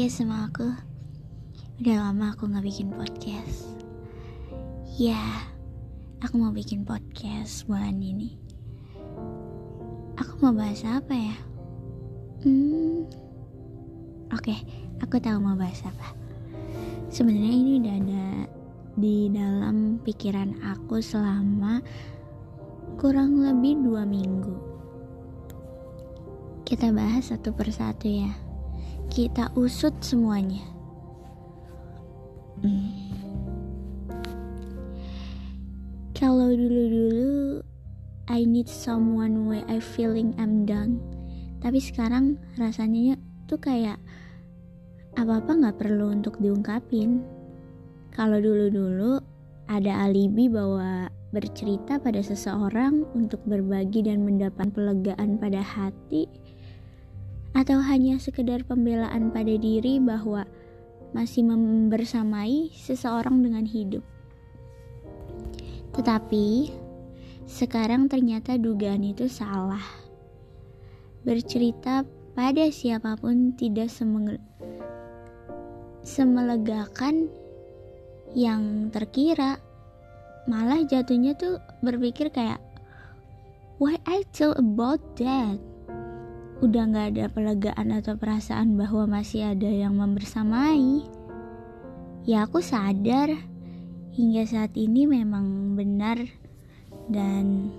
ya sama aku. Udah lama aku gak bikin podcast. Ya, aku mau bikin podcast bulan ini. Aku mau bahas apa ya? Hmm, Oke, aku tahu mau bahas apa. Sebenarnya ini udah ada di dalam pikiran aku selama kurang lebih dua minggu. Kita bahas satu persatu ya kita usut semuanya. Hmm. Kalau dulu-dulu I need someone where I feeling I'm done, tapi sekarang rasanya tuh kayak apa-apa nggak perlu untuk diungkapin. Kalau dulu-dulu ada alibi bahwa bercerita pada seseorang untuk berbagi dan mendapat pelegaan pada hati atau hanya sekedar pembelaan pada diri bahwa masih membersamai seseorang dengan hidup. Tetapi sekarang ternyata dugaan itu salah. Bercerita pada siapa pun tidak semelegakan yang terkira. Malah jatuhnya tuh berpikir kayak, why I tell about that? Udah gak ada pelegaan atau perasaan bahwa masih ada yang membersamai. Ya aku sadar hingga saat ini memang benar dan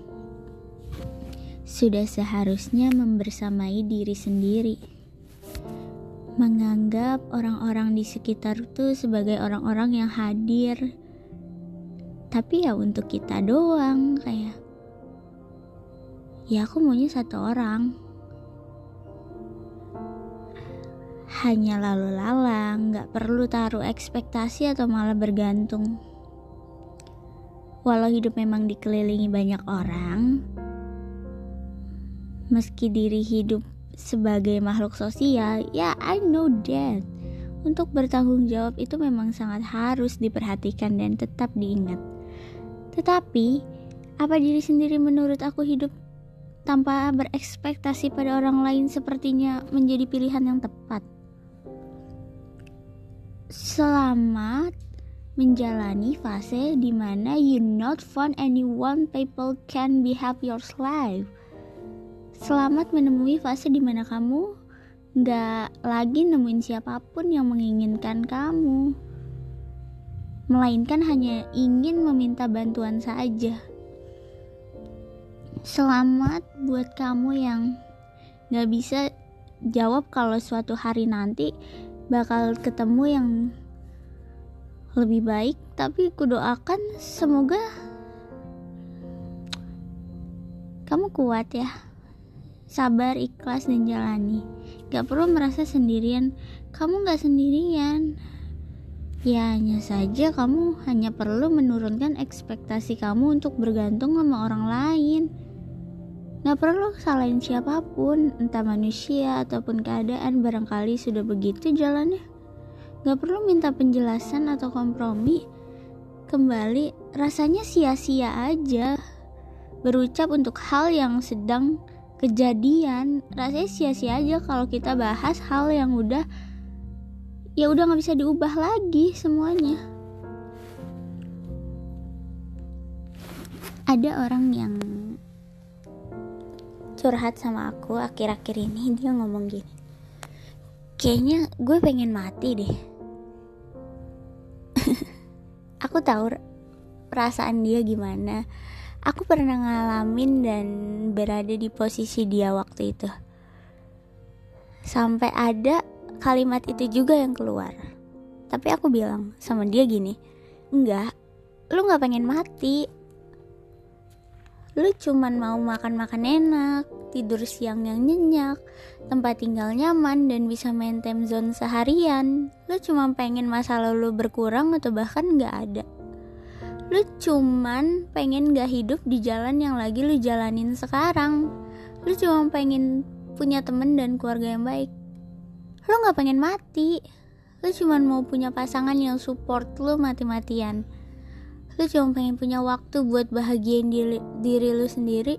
sudah seharusnya membersamai diri sendiri. Menganggap orang-orang di sekitar itu sebagai orang-orang yang hadir. Tapi ya untuk kita doang kayak Ya aku maunya satu orang hanya lalu lalang, gak perlu taruh ekspektasi atau malah bergantung. Walau hidup memang dikelilingi banyak orang, meski diri hidup sebagai makhluk sosial, ya I know that. Untuk bertanggung jawab itu memang sangat harus diperhatikan dan tetap diingat. Tetapi, apa diri sendiri menurut aku hidup tanpa berekspektasi pada orang lain sepertinya menjadi pilihan yang tepat? Selamat menjalani fase di mana you not found anyone people can be help your life. Selamat menemui fase di mana kamu nggak lagi nemuin siapa pun yang menginginkan kamu, melainkan hanya ingin meminta bantuan saja. Selamat buat kamu yang nggak bisa jawab kalau suatu hari nanti bakal ketemu yang lebih baik tapi kudoakan semoga kamu kuat ya. Sabar ikhlas dan jalani. Gak perlu merasa sendirian. Kamu gak sendirian. Ya hanya saja kamu hanya perlu menurunkan ekspektasi kamu untuk bergantung sama orang lain Gak perlu salahin siapa pun, entah manusia ataupun keadaan barangkali sudah begitu jalannya. Gak perlu minta penjelasan atau kompromi. Kembali, rasanya sia-sia aja. Berucap untuk hal yang sedang kejadian, rasanya sia-sia aja kalau kita bahas hal yang udah ya udah gak bisa diubah lagi semuanya. Ada orang yang curhat sama aku akhir-akhir ini dia ngomong gini kayaknya gue pengen mati deh. Aku tahu perasaan dia gimana. Aku pernah ngalamin dan berada di posisi dia waktu itu. Sampai ada kalimat itu juga yang keluar. Tapi aku bilang sama dia gini enggak lu nggak pengen mati lu cuman mau makan-makan enak, tidur siang yang nyenyak, tempat tinggal nyaman dan bisa main time zone seharian. Lu cuma pengen masa lalu berkurang atau bahkan gak ada. Lu cuman pengen gak hidup di jalan yang lagi lu jalanin sekarang. Lu cuma pengen punya temen dan keluarga yang baik. Lu gak pengen mati. Lu cuma mau punya pasangan yang support lu mati-matian lu cuma pengen punya waktu buat bahagiain diri, diri lu sendiri.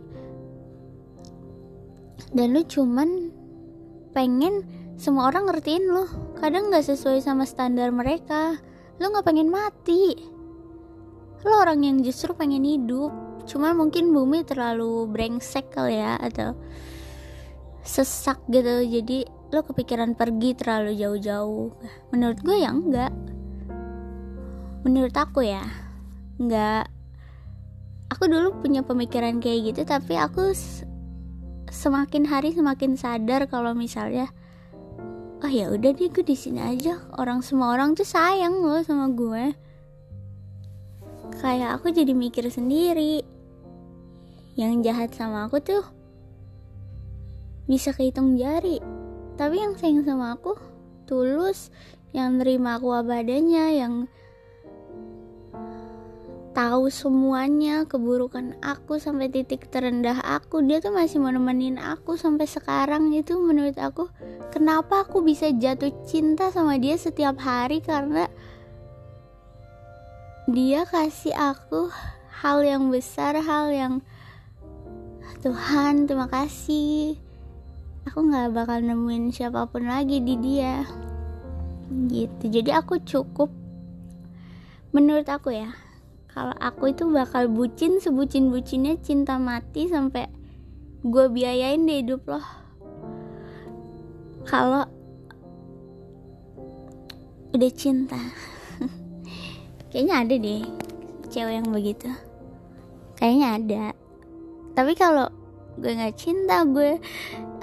Dan lu cuman pengen semua orang ngertiin lu. Kadang nggak sesuai sama standar mereka. Lo nggak pengen mati. Lo orang yang justru pengen hidup. Cuma mungkin bumi terlalu brengsek kali ya atau sesak gitu. Jadi lo kepikiran pergi terlalu jauh-jauh. Menurut gue ya enggak. Menurut aku ya enggak aku dulu punya pemikiran kayak gitu tapi aku semakin hari semakin sadar kalau misalnya oh ya udah deh gue di sini aja. Orang semua orang tuh sayang loh sama gue kayak aku jadi mikir sendiri. Yang jahat sama aku tuh bisa kehitung jari. Tapi yang sayang sama aku tulus yang nerima aku abadanya yang tahu semuanya keburukan aku sampai titik terendah aku. Dia tuh masih mau nemenin aku sampai sekarang. Itu menurut aku kenapa aku bisa jatuh cinta sama dia setiap hari? Karena dia kasih aku hal yang besar hal yang Tuhan terima kasih. Aku nggak bakal nemuin siapa pun lagi di dia. Gitu. Jadi aku cukup menurut aku ya kalau aku itu bakal bucin sebucin bucinnya cinta mati sampai gue biayain deh hidup loh kalau udah cinta kayaknya ada deh cewek yang begitu. Kayaknya ada. Tapi kalau gue nggak cinta gue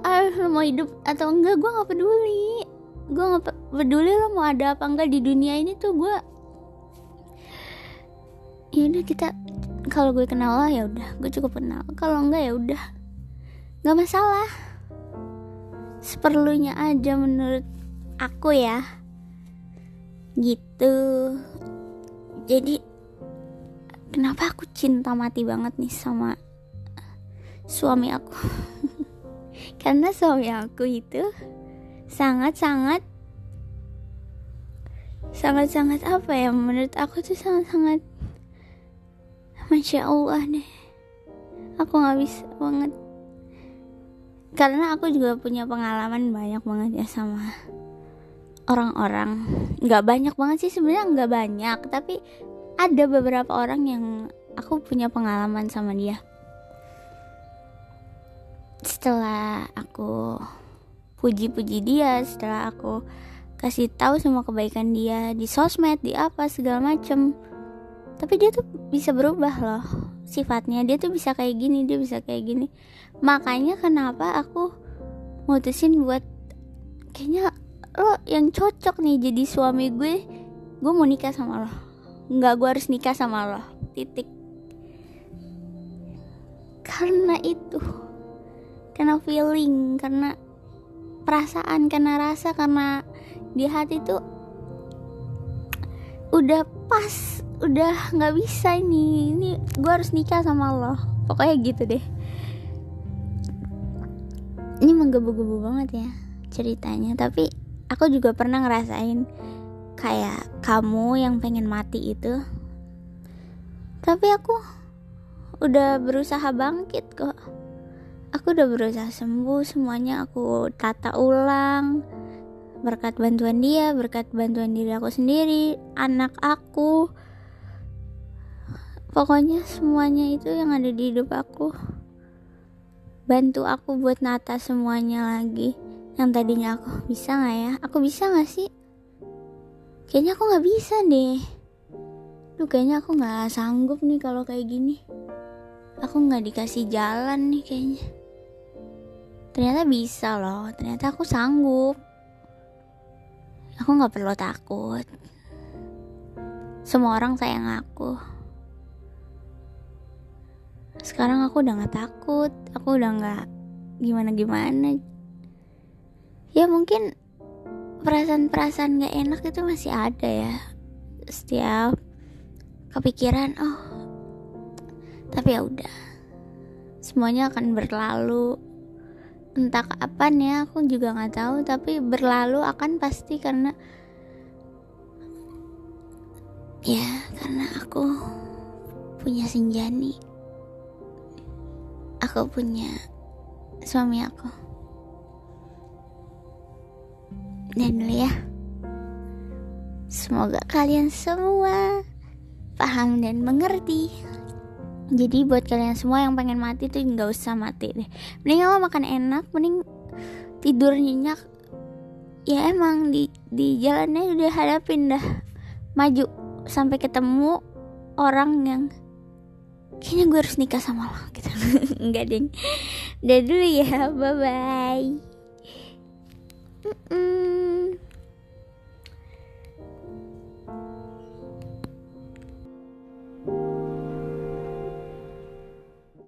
ah mau hidup atau enggak gue nggak peduli. Gue nggak peduli lo mau ada apa enggak di dunia ini tuh gue ya udah kita kalau gue kenal lah ya udah. Gue cukup kenal. Kalau enggak ya udah. Nggak masalah. Seperlunya aja menurut aku ya. Gitu. Jadi kenapa aku cinta mati banget nih sama suami aku? Karena suami aku itu sangat-sangat sangat-sangat apa ya? Menurut aku tuh sangat-sangat Masya Allah deh. Aku gak bisa banget. Karena aku juga punya pengalaman banyak banget ya sama orang-orang. Gak banyak banget sih sebenarnya gak banyak. Tapi ada beberapa orang yang aku punya pengalaman sama dia. Setelah aku puji-puji dia Setelah aku kasih tahu semua kebaikan dia di sosmed, di apa segala macem tapi dia tuh bisa berubah loh sifatnya. Dia tuh bisa kayak gini dia bisa kayak gini. Makanya kenapa aku mutusin buat kayaknya lo yang cocok nih jadi suami gue gue mau nikah sama lo. Nggak gue harus nikah sama lo. Titik. Karena itu karena feeling karena perasaan karena rasa karena di hati tuh udah pas udah nggak bisa ini. Ini gue harus nikah sama lo pokoknya gitu deh. Ini menggebu-gebu banget ya ceritanya. Tapi aku juga pernah ngerasain kayak kamu yang pengen mati itu. Tapi aku udah berusaha bangkit kok. Aku udah berusaha sembuh semuanya aku tata ulang berkat bantuan dia berkat bantuan diri aku sendiri anak aku. Pokoknya semuanya itu yang ada di hidup aku. Bantu aku buat nata semuanya lagi. Yang tadinya aku bisa nggak ya? Aku bisa nggak sih? Kayaknya aku nggak bisa deh. Duh kayaknya aku nggak sanggup nih kalau kayak gini. Aku nggak dikasih jalan nih kayaknya. Ternyata bisa loh. Ternyata aku sanggup aku nggak perlu takut. Semua orang sayang aku. Sekarang aku udah gak takut. Aku udah gak gimana gimana ya mungkin perasaan-perasaan gak enak itu masih ada ya. Setiap kepikiran oh tapi ya udah semuanya akan berlalu entah kapan ya aku juga nggak tahu tapi berlalu akan pasti karena ya karena aku punya senjani aku punya suami aku. Dan dulu ya semoga kalian semua paham dan mengerti jadi buat kalian semua yang pengen mati tuh nggak usah mati deh. Mending lo makan enak mending tidur nyenyak. Ya emang di di jalannya udah hadapin dah. Maju sampai ketemu orang yang kayaknya gue harus nikah sama lo gitu. Enggak ding udah dulu ya bye bye mm -mm.